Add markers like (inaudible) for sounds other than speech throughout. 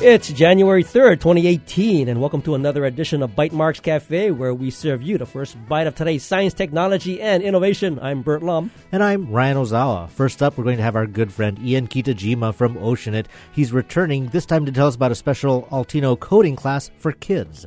It's January 3rd, 2018, and welcome to another edition of Bytemarks Cafe, where we serve you the first bite of today's science, technology, and innovation. I'm Bert Lum. And I'm Ryan Ozawa. First up, we're going to have our good friend Ian Kitajima from Oceanit. He's returning, this time to tell us about a special Altino coding class for kids.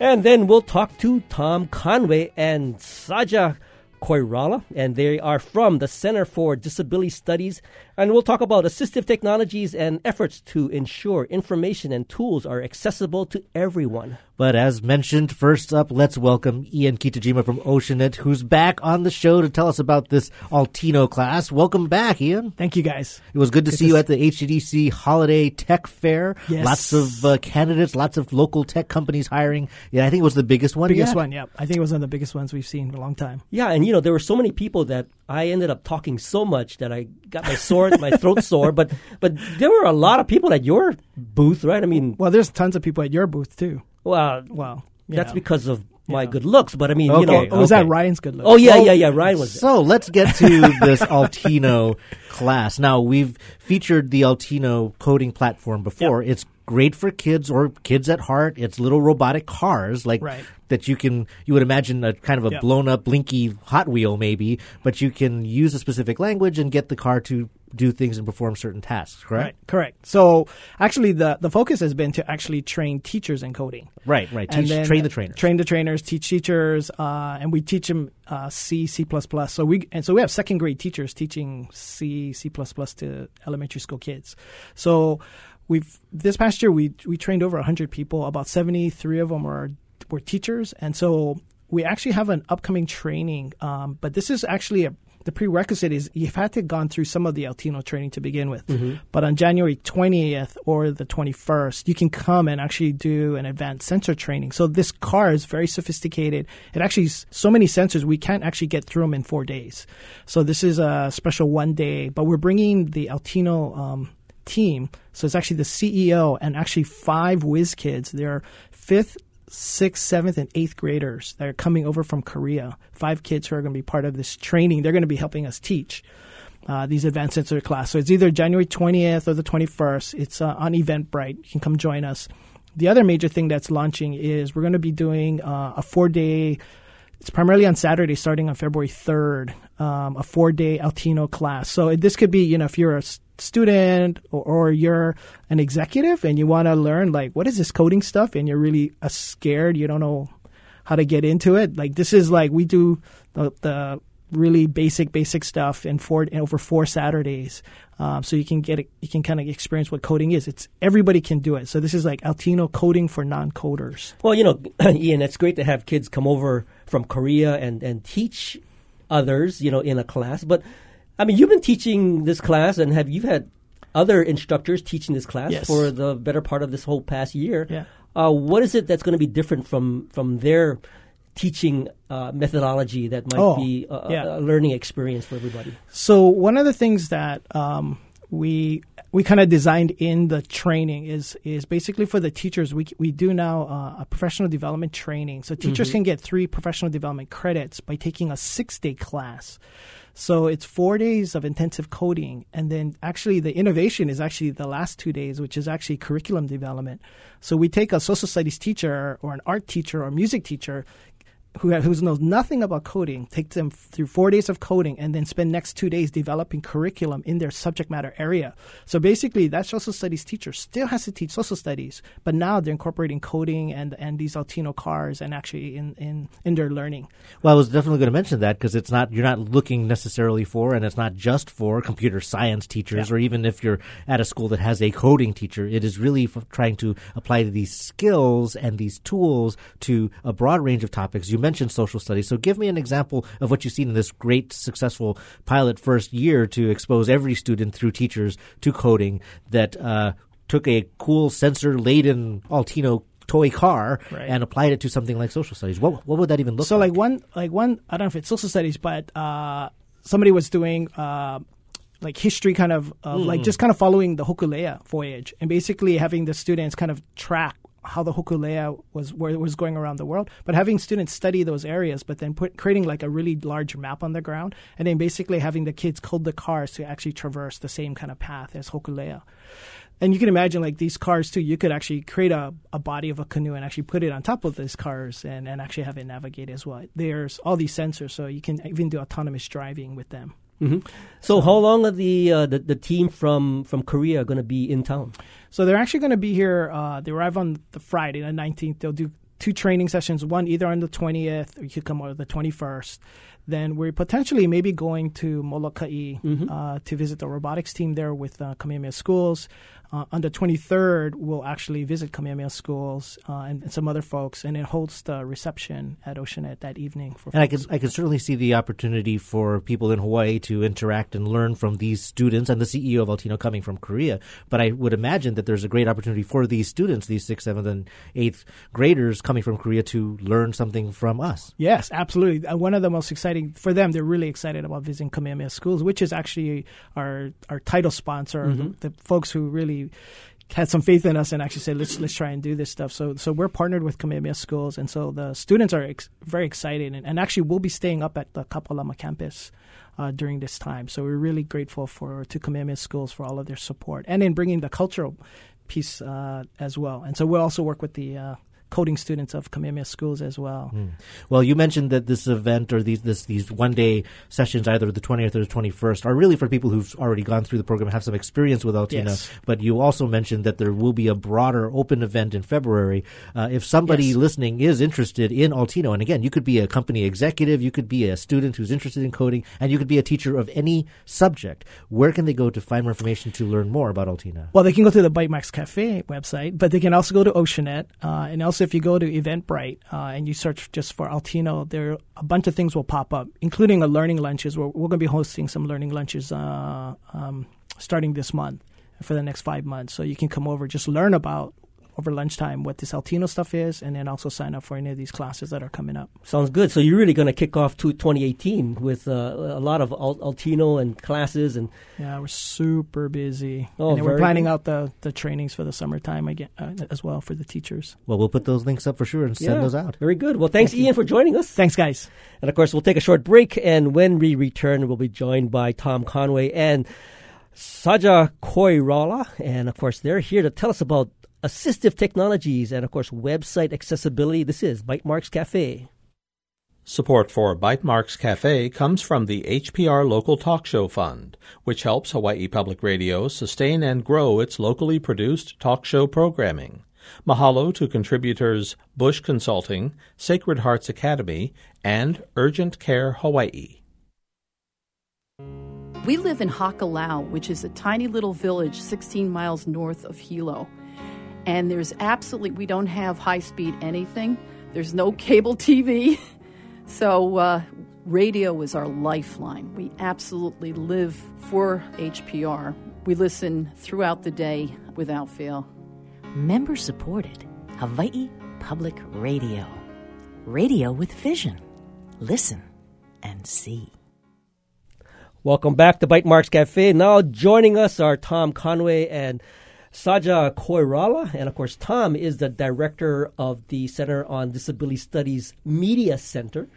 And then we'll talk to Tom Conway and Saja Koirala, and they are from the Center for Disability Studies. And we'll talk about assistive technologies and efforts to ensure information and tools are accessible to everyone. But as mentioned, first up, let's welcome Ian Kitajima from Oceanit, who's back on the show to tell us about this Altino class. Welcome back, Ian. Thank you, guys. It was good to good see to you at the HTDC Holiday Tech Fair. Yes. Lots of uh, candidates, lots of local tech companies hiring. Yeah, I think it was the biggest one. Biggest yet. one, yeah. I think it was one of the biggest ones we've seen in a long time. Yeah, and you know there were so many people that I ended up talking so much that I got my sore, my throat sore. But but there were a lot of people at your booth, right? I mean, well, there's tons of people at your booth too. Well, well, that's know. because of my good looks. But I mean, okay. you know, oh, was that Ryan's good looks? Oh yeah, yeah, yeah. Ryan was. So let's get to (laughs) this Altino class. Now we've featured the Altino coding platform before. Yep. It's great for kids or kids at heart. It's little robotic cars like right. that you can you would imagine a kind of a yep. blown up blinky Hot Wheel maybe, but you can use a specific language and get the car to do things and perform certain tasks, correct? Right, correct. So actually the the focus has been to actually train teachers in coding. Right, right. Teach, then train the trainers. Train the trainers, teach teachers, uh, and we teach them uh, C, C++. So we and so we have second grade teachers teaching C, C++ to elementary school kids. So we've this past year we we trained over 100 people about 73 of them were were teachers and so we actually have an upcoming training um, but this is actually a the prerequisite is you've had to gone through some of the Altino training to begin with. Mm-hmm. But on January 20th or the 21st, you can come and actually do an advanced sensor training. So this car is very sophisticated. It actually so many sensors we can't actually get through them in four days. So this is a special one day. But we're bringing the Altino um, team. So it's actually the CEO and actually five whiz kids. They're fifth, sixth, seventh, and eighth graders that are coming over from Korea. Five kids who are going to be part of this training. They're going to be helping us teach. Uh, these advanced sensor class. So it's either January 20th or the 21st. It's uh, on Eventbrite. You can come join us. The other major thing that's launching is we're going to be doing uh, a four day, it's primarily on Saturday starting on February 3rd, um, a four day Altino class. So this could be, you know, if you're a student or, or you're an executive and you want to learn, like, what is this coding stuff? And you're really uh, scared, you don't know how to get into it. Like, this is like we do the, the really basic, basic stuff in four in over four Saturdays, um, so you can get you can kind of experience what coding is. It's everybody can do it. So this is like Altino coding for non-coders. Well, you know, (clears throat) Ian, it's great to have kids come over from Korea and and teach others, you know, in a class. But I mean, you've been teaching this class, and have you had other instructors teaching this class yes. for the better part of this whole past year? Yeah. Uh, what is it that's going to be different from from their teaching uh, methodology that might oh, be a, yeah. a, learning experience for everybody? So one of the things that um, we we kind of designed in the training is is basically for the teachers. We we do now uh, a professional development training, so teachers Mhm. can get three professional development credits by taking a six day class. So it's four days of intensive coding, and then actually the innovation is actually the last two days, which is actually curriculum development. So we take a social studies teacher or an art teacher or music teacher who who knows nothing about coding, take them through four days of coding, and then spend next two days developing curriculum in their subject matter area. So basically, that social studies teacher still has to teach social studies, but now they're incorporating coding and and these Altino cars and actually in in in their learning. Well, I was definitely going to mention that because it's not you're not looking necessarily for, and it's not just for computer science teachers, Yeah. or even if you're at a school that has a coding teacher. It is really trying to apply these skills and these tools to a broad range of topics. You mentioned social studies, so give me an example of what you've seen in this great successful pilot first year to expose every student through teachers to coding that uh, took a cool sensor laden Altino toy car Right. and applied it to something like social studies. What what would that even look like? so like? like one like one I don't know if it's social studies, but uh, somebody was doing. Uh, like history kind of, of like just kind of following the Hokulea voyage and basically having the students kind of track how the hokulea was where was going around the world, but having students study those areas, but then put, creating like a really large map on the ground, and then basically having the kids code the cars to actually traverse the same kind of path as hokulea. And you can imagine like these cars too. You could actually create a, a body of a canoe and actually put it on top of these cars and, and actually have it navigate as well. There's all these sensors, so you can even do autonomous driving with them. Mm-hmm. So, how long are the, uh, the the team from from Korea going to be in town? So they're actually going to be here. Uh, they arrive on the Friday, the 19th. They'll do two training sessions. One either on the 20th, or you could come on the 21st. Then we're potentially maybe going to Molokai Mm-hmm. uh, to visit the robotics team there with uh, Kamehameha Schools. Uh, on the 23rd, we'll actually visit Kamehameha Schools uh, and, and some other folks, and then host a reception at Oceanit that evening. For And I can. I can certainly see the opportunity for people in Hawaii to interact and learn from these students and the CEO of Altino coming from Korea. But I would imagine that there's a great opportunity for these students, these sixth, seventh, and eighth graders coming from Korea to learn something from us. Yes, absolutely. Uh, one of the most exciting for them, they're really excited about visiting Kamehameha Schools, which is actually our our title sponsor, the, the folks who really had some faith in us and actually said, let's let's try and do this stuff. So so we're partnered with Kamehameha Schools, and so the students are ex- very excited, and, and actually we'll be staying up at the Kapalama campus. Uh, during this time, so we're really grateful for to Kamehameha Schools for all of their support, and in bringing the cultural piece uh, as well. And so we'll also work with the uh, coding students of Kamehameha Schools as well. Well, you mentioned that this event or these this, these one day sessions, either the 20th or the 21st, are really for people who've already gone through the program and have some experience with Altino. Yes. But you also mentioned that there will be a broader open event in February. Uh, if somebody Yes. listening is interested in Altino, and again, you could be a company executive, you could be a student who's interested in coding, and you could be a teacher of any subject, where can they go to find more information to learn more about Altino? Well, they can go to the Bytemarks Cafe website, but they can also go to Oceanit. Uh, and also, if you go to Eventbrite uh, and you search just for Altino, there a bunch of things will pop up, including a learning lunches. We're, we're going to be hosting some learning lunches uh, um, starting this month for the next five months. So you can come over, just learn about over lunchtime what this Altino stuff is, and then also sign up for any of these classes that are coming up. Sounds good. So you're really going to kick off to 2018 with uh, a lot of Al- Altino and classes and Yeah, we're super busy. Oh, and then we're planning good. out the, the trainings for the summertime again uh, as well for the teachers. Well, we'll put those links up for sure and send Yeah, those out. Very good. Well, thanks, Ian, for joining us. Thanks, guys. And of course, we'll take a short break. And when we return, we'll be joined by Tom Conway and Saja Koirala. And of course, they're here to tell us about assistive technologies and, of course, website accessibility. This is Bytemarks Cafe. Support for Bytemarks Cafe comes from the HPR Local Talk Show Fund, which helps Hawaii Public Radio sustain and grow its locally produced talk show programming. Mahalo to contributors Bush Consulting, Sacred Hearts Academy, and Urgent Care Hawaii. We live in Hakalau, which is a tiny little village 16 miles north of Hilo. And there's absolutely, we don't have high speed anything. There's no cable TV. (laughs) So, uh, radio is our lifeline. We absolutely live for HPR. We listen throughout the day without fail. Member supported Hawaii Public Radio. Radio with vision. Listen and see. Welcome back to Bytemarks Cafe. Now joining us are Tom Conway and Saja Koirala. And of course, Tom is the director of the Center on Disability Studies Media Center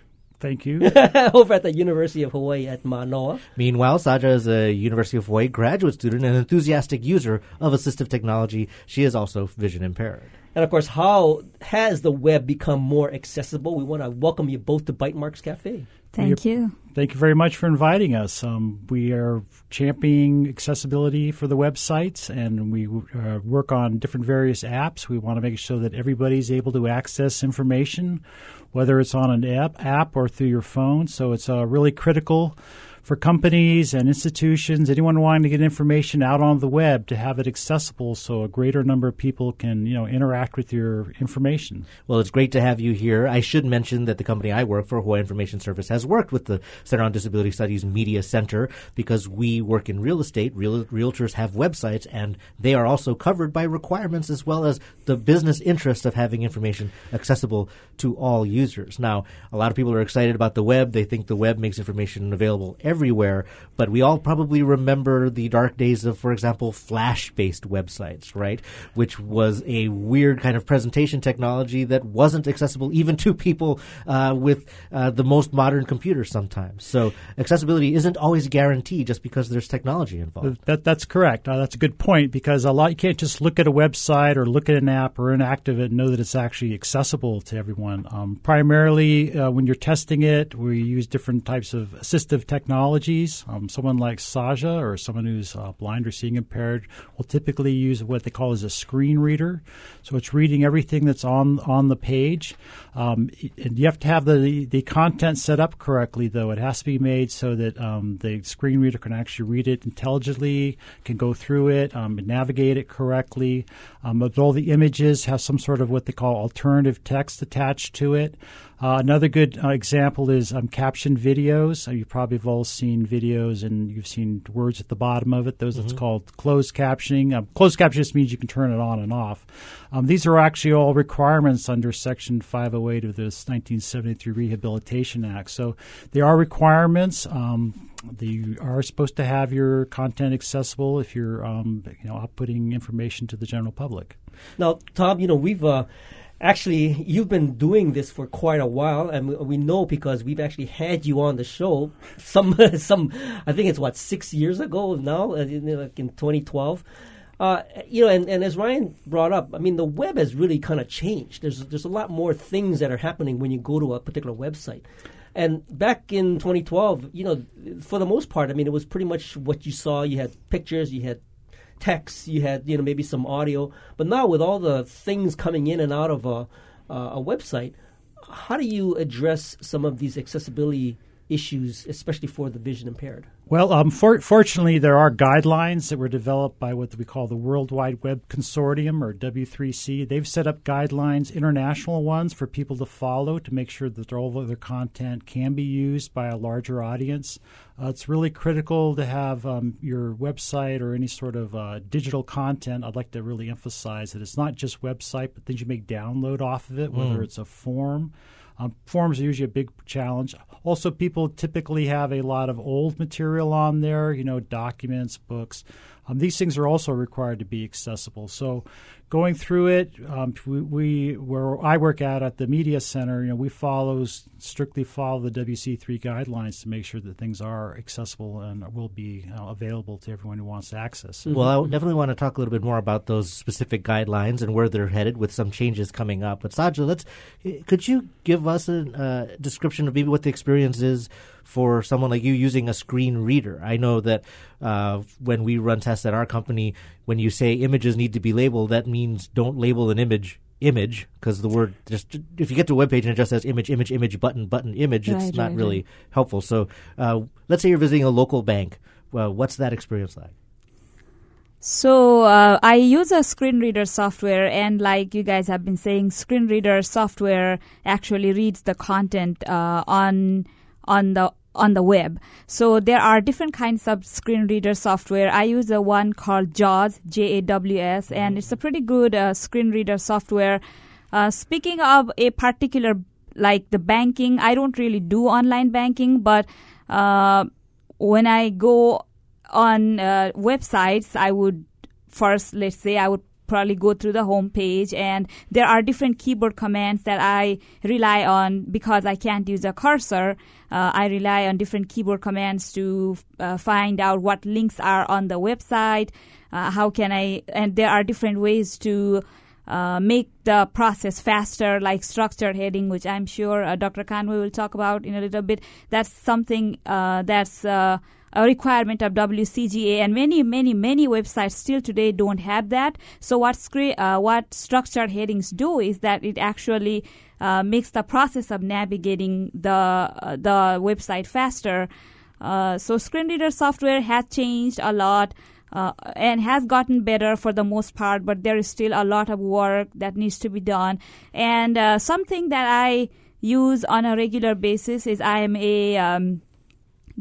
Thank you. (laughs) over at the University of Hawaii at Manoa. Meanwhile, Saja is a University of Hawaii graduate student and enthusiastic user of assistive technology. She is also vision impaired. And of course, how has the web become more accessible? We want to welcome you both to Bytemarks Cafe. Thank you. Thank you very much for inviting us. Um, we are championing accessibility for the websites, and we uh, work on different various apps. We want to make sure that everybody's able to access information, whether it's on an app, app or through your phone. So it's uh, really critical for companies and institutions, anyone wanting to get information out on the web, to have it accessible so a greater number of people can, you know, interact with your information. Well, it's great to have you here. I should mention that the company I work for, Hawaii Information Service, has worked with the Center on Disability Studies Media Center because we work in real estate. Real, realtors have websites, and they are also covered by requirements as well as the business interest of having information accessible to all users. Now, a lot of people are excited about the web. They think the web makes information available everywhere, but we all probably remember the dark days of, for example, Flash-based websites, right? Which was a weird kind of presentation technology that wasn't accessible even to people uh, with uh, the most modern computers sometimes. So accessibility isn't always guaranteed just because there's technology involved. That, that's correct. Uh, that's a good point because a lot you can't just look at a website or look at an app or interact it and know that it's actually accessible to everyone. Um, primarily, uh, when you're testing it, we use different types of assistive technologies. Um, someone like Saja or someone who's uh, blind or seeing impaired will typically use what they call as a screen reader. So it's reading everything that's on on the page. Um, and you have to have the the content set up correctly, though. It has to be made so that um, the screen reader can actually read it intelligently, can go through it, um, navigate it correctly. Um, but all the images have some sort of what they call alternative text attached to it. Uh, another good uh, example is um, captioned videos. Uh, you probably have all seen videos and you've seen words at the bottom of it. Those mm-hmm. that's called closed captioning. Um, closed captioning just means you can turn it on and off. Um, these are actually all requirements under Section 508 of the 1973 Rehabilitation Act. So they are requirements. Um, you are supposed to have your content accessible if you're, um, you know, outputting information to the general public. Now, Tom, you know we've uh, actually you've been doing this for quite a while, and we, know because we've actually had you on the show. (laughs) Some, (laughs) some, I think it's what six years ago now, uh, like in 2012. Uh, you know, and, and as Ryan brought up, I mean, the web has really kind of changed. There's there's a lot more things that are happening when you go to a particular website. And back in 2012, you know, for the most part, I mean, it was pretty much what you saw. You had pictures, you had text, you had you know maybe some audio. But now with all the things coming in and out of a, uh, a website, how do you address some of these accessibility issues, especially for the vision impaired? Well, um, for, fortunately, there are guidelines that were developed by what we call the World Wide Web Consortium, or W3C. They've set up guidelines, international ones, for people to follow to make sure that all of their content can be used by a larger audience. Uh, it's really critical to have um, your website or any sort of uh, digital content. I'd like to really emphasize that it's not just website, but things you make download off of it, whether mm. it's a form um, forms are usually a big challenge. Also, people typically have a lot of old material on there, you know, documents, books. Um, these things are also required to be accessible. So, going through it, um, we, we, where I work at at the media center, you know, we follow strictly follow the WC3 guidelines to make sure that things are accessible and will be uh, available to everyone who wants to access. Well, I definitely want to talk a little bit more about those specific guidelines and where they're headed with some changes coming up. But Saja, let's could you give us a uh, description of maybe what the experience is for someone like you using a screen reader. I know that uh, when we run tests at our company, when you say images need to be labeled, that means don't label an image image because the word just if you get to a web page and it just says image image image button button image right, it's not right, really right. helpful so uh, let's say you're visiting a local bank well, what's that experience like so uh, I use a screen reader software, and like you guys have been saying, screen reader software actually reads the content uh, on on the on the web. So there are different kinds of screen reader software. I use a one called JAWS, J A W S, and it's a pretty good uh, screen reader software. Uh, speaking of a particular like the banking, I don't really do online banking, but uh, when I go on uh, websites, I would first, let's say, I would probably go through the home page and there are different keyboard commands that I rely on because I can't use a cursor. Uh, I rely on different keyboard commands to uh, find out what links are on the website. Uh, how can I? And there are different ways to uh, make the process faster, like structured heading, which I'm sure uh, Dr. Conway will talk about in a little bit. That's something uh, that's a requirement of WCAG, and many, many, many websites still today don't have that. So what scre- uh, what structured headings do is that it actually uh, makes the process of navigating the uh, the website faster. Uh, so screen reader software has changed a lot. Uh, and has gotten better for the most part, but there is still a lot of work that needs to be done. And uh, something that I use on a regular basis is I am a um,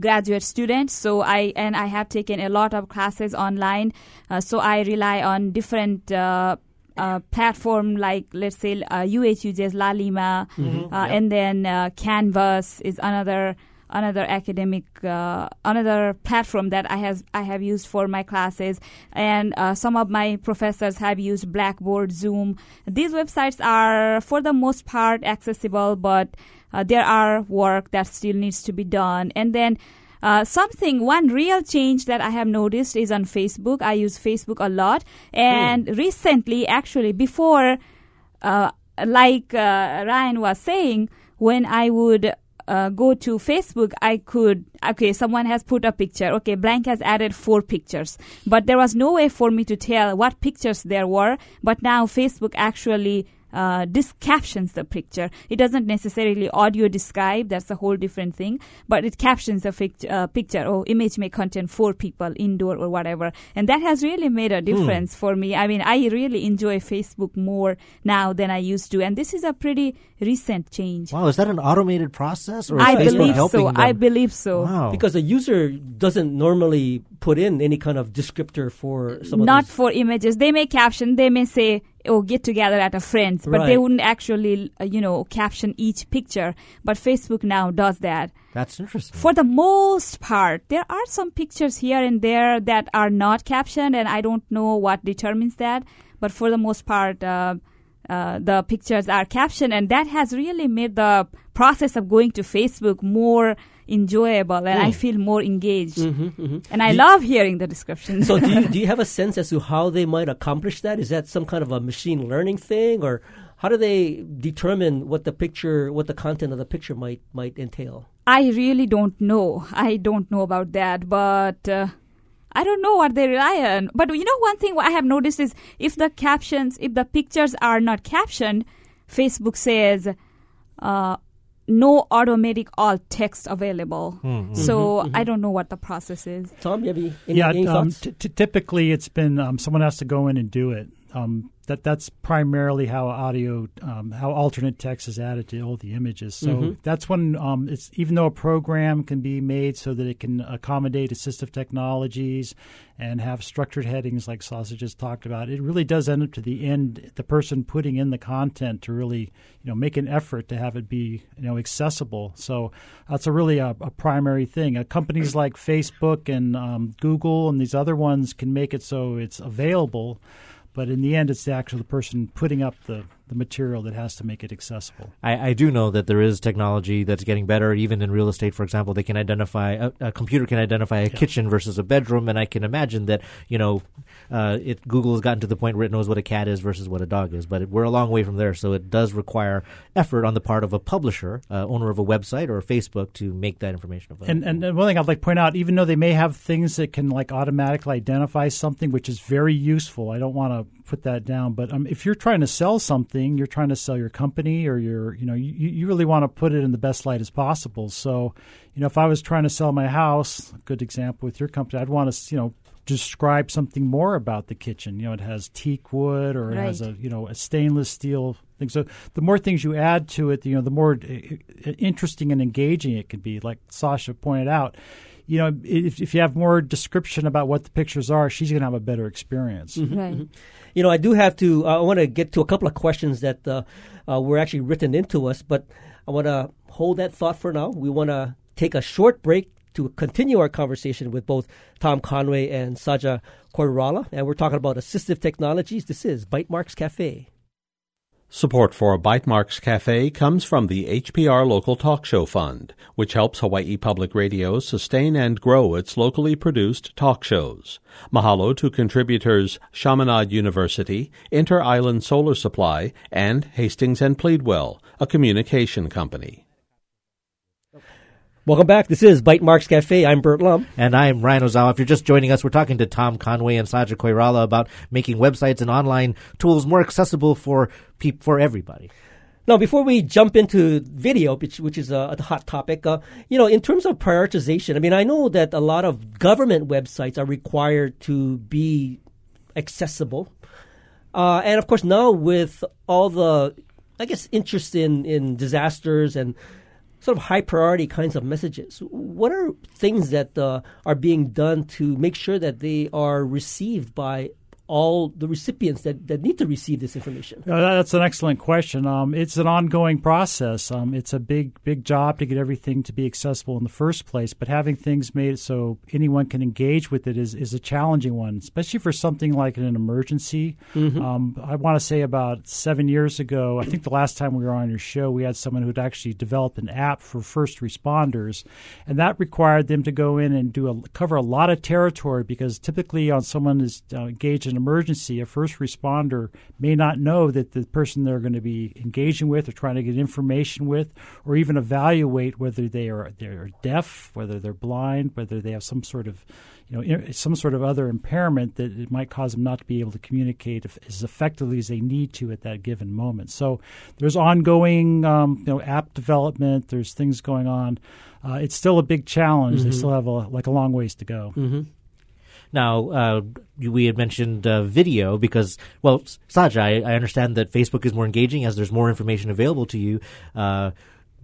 graduate student so i and i have taken a lot of classes online uh, so i rely on different uh, uh, platform like let's say uh, UH uses Laulima, mm-hmm. uh, yep. and then uh, Canvas is another another academic uh, another platform that I has I have used for my classes, and uh, some of my professors have used Blackboard, Zoom. These websites are for the most part accessible, but uh, there are work that still needs to be done, and then. Uh, something, one real change that I have noticed is on Facebook. I use Facebook a lot. And Hmm. recently, actually, before, uh, like uh, Ryan was saying, when I would uh, go to Facebook, I could, okay, someone has put a picture. Okay, Blank has added four pictures. But there was no way for me to tell what pictures there were. But now Facebook actually uh, dis- captions the picture. It doesn't necessarily audio describe, that's a whole different thing, but it captions the fic- uh, picture. Oh, image may contain four people indoor or whatever. And that has really made a difference for me. I mean, I really enjoy Facebook more now than I used to. And this is a pretty recent change. Wow, is that an automated process, or is I Facebook believe helping so. them? I believe so. Wow. Because a user doesn't normally put in any kind of descriptor for some of Not these- for images. They may caption, they may say, oh, get together at a friend's, but they wouldn't actually, uh, you know, caption each picture. But Facebook now does that. That's interesting. For the most part, there are some pictures here and there that are not captioned, and I don't know what determines that. But for the most part, uh, uh, the pictures are captioned, and that has really made the process of going to Facebook more enjoyable, and I feel more engaged. And I love hearing the descriptions. So do you, (laughs) do you have a sense as to how they might accomplish that? Is that some kind of a machine learning thing, or how do they determine what the picture, what the content of the picture might might entail? I really don't know. I don't know about that, but uh, I don't know what they rely on. But you know, one thing I have noticed is if the captions, if the pictures are not captioned, Facebook says uh, no automatic alt text available. So I don't know what the process is. Tom, you have any, any, yeah, any um, thoughts? t- t- typically it's been um, someone has to go in and do it. Um, that that's primarily how audio, um, how alternate text is added to all the images. So that's when um, it's even though a program can be made so that it can accommodate assistive technologies and have structured headings like Saja has talked about, it really does end up to the end the person putting in the content to really you know make an effort to have it be you know accessible. So that's a really a, a primary thing. Uh, companies like Facebook and um, Google and these other ones can make it so it's available, but in the end, it's the actual person putting up the, the material that has to make it accessible. I, I do know that there is technology that's getting better. Even in real estate, for example, they can identify a, a computer can identify a kitchen versus a bedroom, and I can imagine that you know, uh, it Google has gotten to the point where it knows what a cat is versus what a dog is. But it, we're a long way from there, so it does require effort on the part of a publisher, uh, owner of a website or Facebook, to make that information available. And and one thing I'd like to point out, even though they may have things that can like automatically identify something, which is very useful, I don't want to put that down. But um, if you're trying to sell something, you're trying to sell your company or your, you know, you, you really want to put it in the best light as possible. So, you know, if I was trying to sell my house, a good example with your company, I'd want to, you know, describe something more about the kitchen. You know, it has teak wood or it has a, you know, a stainless steel thing. So the more things you add to it, you know, the more uh, interesting and engaging it can be. Like Sasha pointed out, you know, if, if you have more description about what the pictures are, she's going to have a better experience. Right. You know, I do have to. Uh, I want to get to a couple of questions that uh, uh, were actually written into us, but I want to hold that thought for now. We want to take a short break to continue our conversation with both Tom Conway and Saja Koirala, and we're talking about assistive technologies. This is Bytemarks Cafe. Support for Bytemarks Cafe comes from the HPR Local Talk Show Fund, which helps Hawaii Public Radio sustain and grow its locally produced talk shows. Mahalo to contributors Chaminade University, Inter Island Solar Supply, and Hastings and Pleadwell, a communication company. Welcome back. This is Bytemarks Cafe. I'm Bert Lum. And I'm Ryan Ozawa. If you're just joining us, we're talking to Tom Conway and Saja Koirala about making websites and online tools more accessible for peop- for everybody. Now, before we jump into video, which, which is a, a hot topic, uh, you know, in terms of prioritization, I mean, I know that a lot of government websites are required to be accessible. Uh, and of course, now with all the, I guess, interest in, in disasters and sort of high priority kinds of messages, what are things that uh, are being done to make sure that they are received by all the recipients that, that need to receive this information? Uh, that's an excellent question. Um, it's an ongoing process. Um, it's a big, big job to get everything to be accessible in the first place, but having things made so anyone can engage with it is, is a challenging one, especially for something like an emergency. Mm-hmm. Um, I want to say about seven years ago, I think the last time we were on your show, we had someone who'd actually developed an app for first responders, and that required them to go in and do a, cover a lot of territory because typically on someone is uh, engaged in emergency, a first responder may not know that the person they're going to be engaging with or trying to get information with, or even evaluate whether they are they're deaf, whether they're blind, whether they have some sort of you know some sort of other impairment that it might cause them not to be able to communicate as effectively as they need to at that given moment. So there's ongoing um, you know app development. There's things going on. Uh, it's still a big challenge. Mm-hmm. They still have a, like a long ways to go. Mm-hmm. Now, uh, we had mentioned uh, video because, well, Saja, I, I, understand that Facebook is more engaging as there's more information available to you. Uh,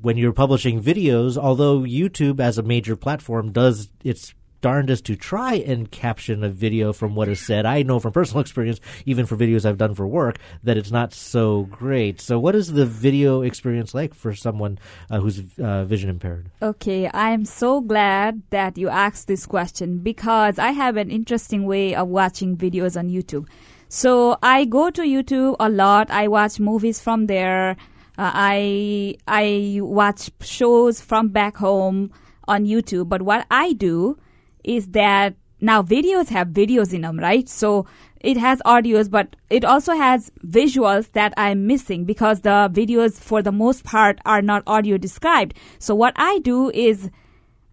when you're publishing videos, although YouTube as a major platform does its darndest to try and caption a video from what is said. I know from personal (laughs) experience, even for videos I've done for work, that it's not so great. So, what is the video experience like for someone uh, who's uh, vision impaired? Okay, I am so glad that you asked this question because I have an interesting way of watching videos on YouTube. So, I go to YouTube a lot. I watch movies from there. Uh, I I watch shows from back home on YouTube. But what I do is that now videos have videos in them, right? So it has audios, but it also has visuals that I'm missing because the videos, for the most part, are not audio described. So what I do is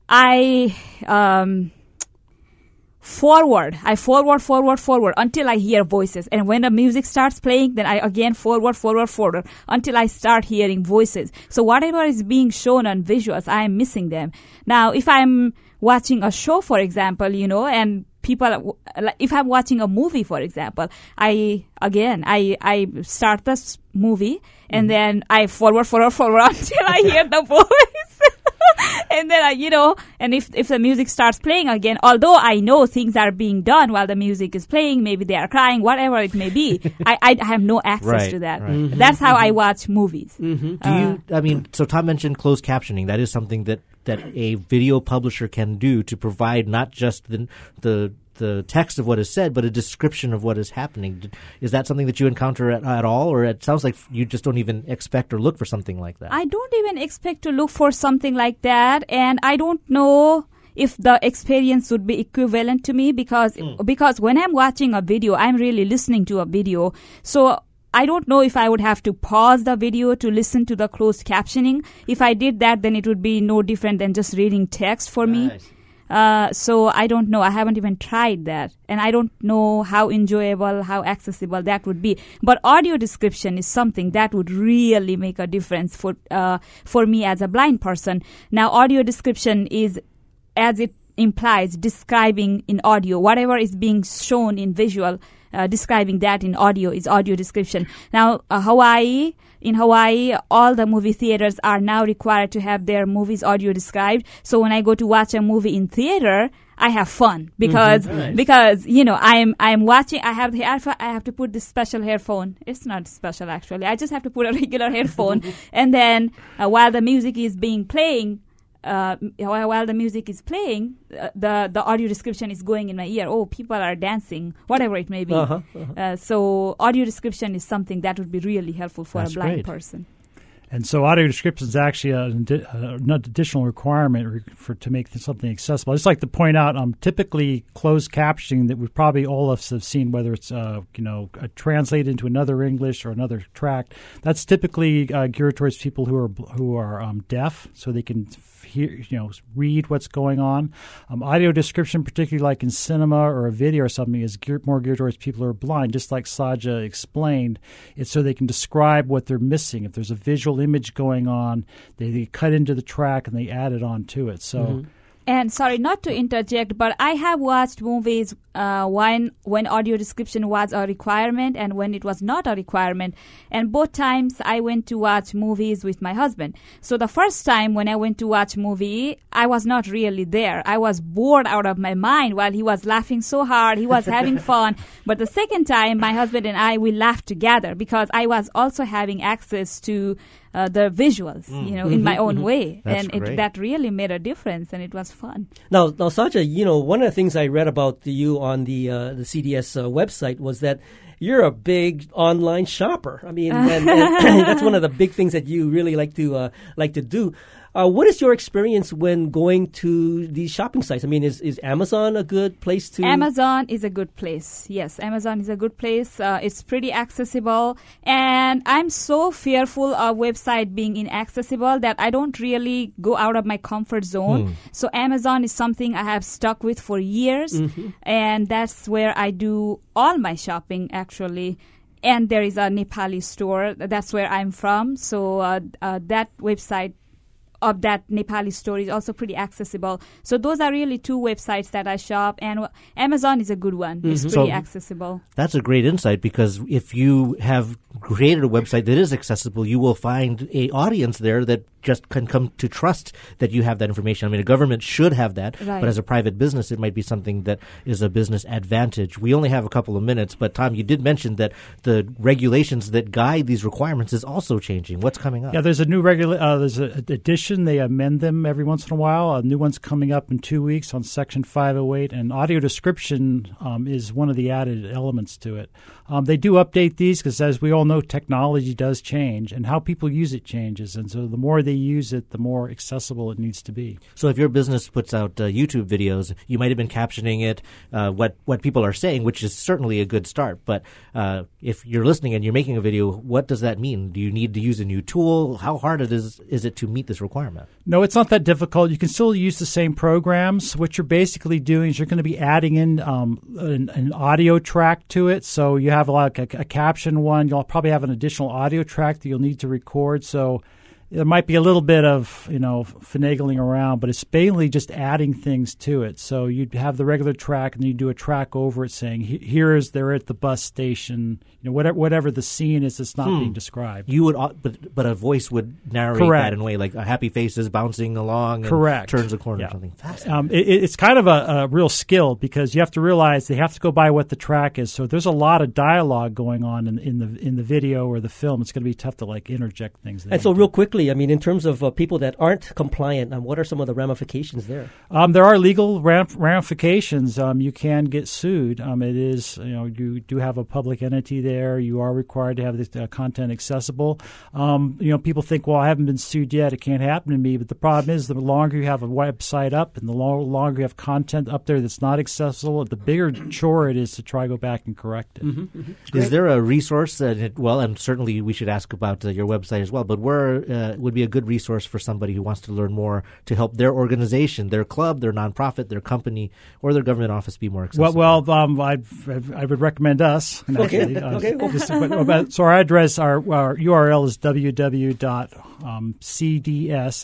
I um, forward, I forward, forward, forward until I hear voices. And when the music starts playing, then I again forward, forward, forward until I start hearing voices. So whatever is being shown on visuals, I am missing them. Now, if I'm watching a show, for example, you know, and people, if I'm watching a movie, for example, I, again, I, I start this movie and mm then I forward, forward, forward (laughs) until I hear the voice. (laughs) and then I, you know, and if if the music starts playing again, although I know things are being done while the music is playing, maybe they are crying, whatever it may be, (laughs) I, I have no access right, to that. Right. Mm-hmm, That's how mm-hmm. I watch movies. Mm-hmm. Do uh, you? I mean, so Tom mentioned closed captioning. That is something that that a video publisher can do to provide not just the the the text of what is said, but a description of what is happening. Is that something that you encounter at, at, all, or it sounds like you just don't even expect or look for something like that? I don't even expect to look for something like that, and I don't know if the experience would be equivalent to me because mm. because when I'm watching a video, I'm really listening to a video, so. I don't know if I would have to pause the video to listen to the closed captioning. If I did that, then it would be no different than just reading text for nice. me. Uh, so I don't know. I haven't even tried that, and I don't know how enjoyable, how accessible that would be. But audio description is something that would really make a difference for uh, for me as a blind person. Now, audio description is, as it implies, describing in audio whatever is being shown in visual uh, describing that in audio is audio description. Now, uh, Hawaii, in Hawaii, all the movie theaters are now required to have their movies audio described. So when I go to watch a movie in theater, I have fun because mm-hmm. nice. because you know I'm I'm watching. I have the I have to put this special headphone. It's not special actually. I just have to put a (laughs) regular headphone, (laughs) and then uh, while the music is being playing, uh, while the music is playing, uh, the the audio description is going in my ear. Oh, people are dancing, whatever it may be. Uh-huh, uh-huh. Uh, so audio description is something that would be really helpful for That's a blind great. person. And so audio description is actually an, an additional requirement for to make something accessible. I just like to point out, um, typically closed captioning that we probably all of us have seen, whether it's uh, you know translated into another English or another track, that's typically uh, geared towards people who are who are um, deaf, so they can hear, you know, read what's going on. Um, audio description, particularly like in cinema or a video or something, is geared, more geared towards people who are blind. Just like Saja explained, it's so they can describe what they're missing. If there's a visual image going on, they, they cut into the track and they add it on to it. So. Mm-hmm. And sorry, not to interject, but I have watched movies uh, when when audio description was a requirement and when it was not a requirement. And both times I went to watch movies with my husband. So the first time when I went to watch movie, I was not really there. I was bored out of my mind while he was laughing so hard. He was having (laughs) fun. But the second time, my husband and I we laughed together because I was also having access to uh, the visuals, Mm. you know, in my own way, That's and it, that really made a difference, and it was fun. Now, now, Saja, you know, one of the things I read about you on the uh, the CDS uh, website was that you're a big online shopper. I mean, and, and (laughs) (coughs) that's one of the big things that you really like to uh, like to do. Uh, what is your experience when going to these shopping sites? I mean, is, is Amazon a good place to? Amazon is a good place. Yes, Amazon is a good place. Uh, it's pretty accessible, and I'm so fearful of website being inaccessible that I don't really go out of my comfort zone. So Amazon is something I have stuck with for years, and that's where I do all my shopping actually. And there is a Nepali store. That's where I'm from. So uh, uh, that website of that Nepali store is also pretty accessible. So those are really two websites that I shop, and Amazon is a good one. It's mm-hmm. pretty So- accessible. That's a great insight because if you have created a website that is accessible, you will find a audience there that just can come to trust that you have that information. I mean, a government should have that, Right. but as a private business, it might be something that is a business advantage. We only have a couple of minutes, but Tom, you did mention that the regulations that guide these requirements is also changing. What's coming up? Yeah, there's a new regula- uh, There's an addition. They amend them every once in a while. A new one's coming up in two weeks on Section 508, and audio description um, is one of the added elements to it. Um, they do update these because, as we all know, technology does change, and how people use it changes. And so, the more they use it, the more accessible it needs to be. So if your business puts out uh, YouTube videos, you might have been captioning it, uh, what what people are saying, which is certainly a good start. But uh, if you're listening and you're making a video, what does that mean? Do you need to use a new tool? How hard it is is it to meet this requirement? No, it's not that difficult. You can still use the same programs. What you're basically doing is you're going to be adding in um, an, an audio track to it. So you have like a, a caption one. You'll probably have an additional audio track that you'll need to record. So there might be a little bit of you know finagling around, but it's mainly just adding things to it. So you'd have the regular track, and then you do a track over it saying, "Here is they're at the bus station." You know, whatever whatever the scene is that's not being described. You would, but but a voice would narrate Correct. that in a way like a happy face is bouncing along, and Correct. turns a corner, Yeah. or something. Fascinating. Um, it- it's kind of a, a real skill because you have to realize they have to go by what the track is. So there's a lot of dialogue going on in, in the in the video or the film. It's going to be tough to like interject things. And so, real quickly, I mean, in terms of uh, people that aren't compliant, um, what are some of the ramifications there? Um, there are legal ram- ramifications. Um, you can get sued. Um, it is, you know, you do have a public entity there. You are required to have this uh, content accessible. Um, you know, people think, well, I haven't been sued yet. It can't happen to me. But the problem is, the longer you have a website up and the lo- longer you have content up there that's not accessible, the bigger chore it is to try to go back and correct it. Is there a resource that, it, well, and certainly we should ask about uh, your website as well, but where uh, would be a good resource for somebody who wants to learn more to help their organization, their club, their nonprofit, their company, or their government office be more accessible? Well, well, um, I'd, I would recommend us. (laughs) Okay, actually. Uh, okay, just- but- but- so our address, our, our URL is www.cds,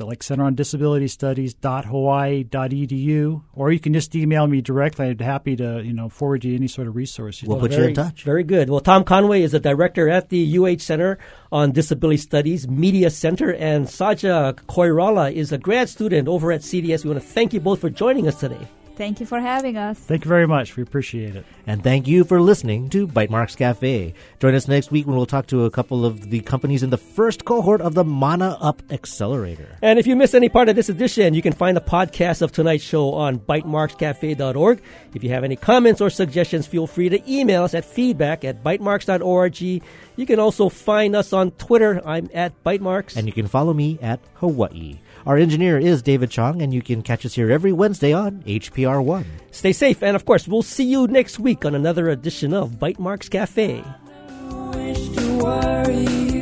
like Center on Disability Studies, .hawaii.edu, or you can just email me directly. I'd be happy to, you know, forward you any sort of resource. We'll put you very, in touch. Very good. Well, Tom Conway is a director at the UH Center on Disability Studies Media Center, and Saja Koirala is a grad student over at CDS. We want to thank you both for joining us today. Thank you for having us. Thank you very much. We appreciate it. And thank you for listening to Bytemarks Cafe. Join us next week when we'll talk to a couple of the companies in the first cohort of the Mana Up Accelerator. And if you missed any part of this edition, you can find the podcast of tonight's show on bytemarkscafe.org. If you have any comments or suggestions, feel free to email us at feedback at bytemarks.org. You can also find us on Twitter. I'm at bytemarks. And you can follow me at Hawaii. Our engineer is David Chong, and you can catch us here every Wednesday on HPR1. Stay safe, and of course, we'll see you next week on another edition of Bytemarks Cafe. wish to worry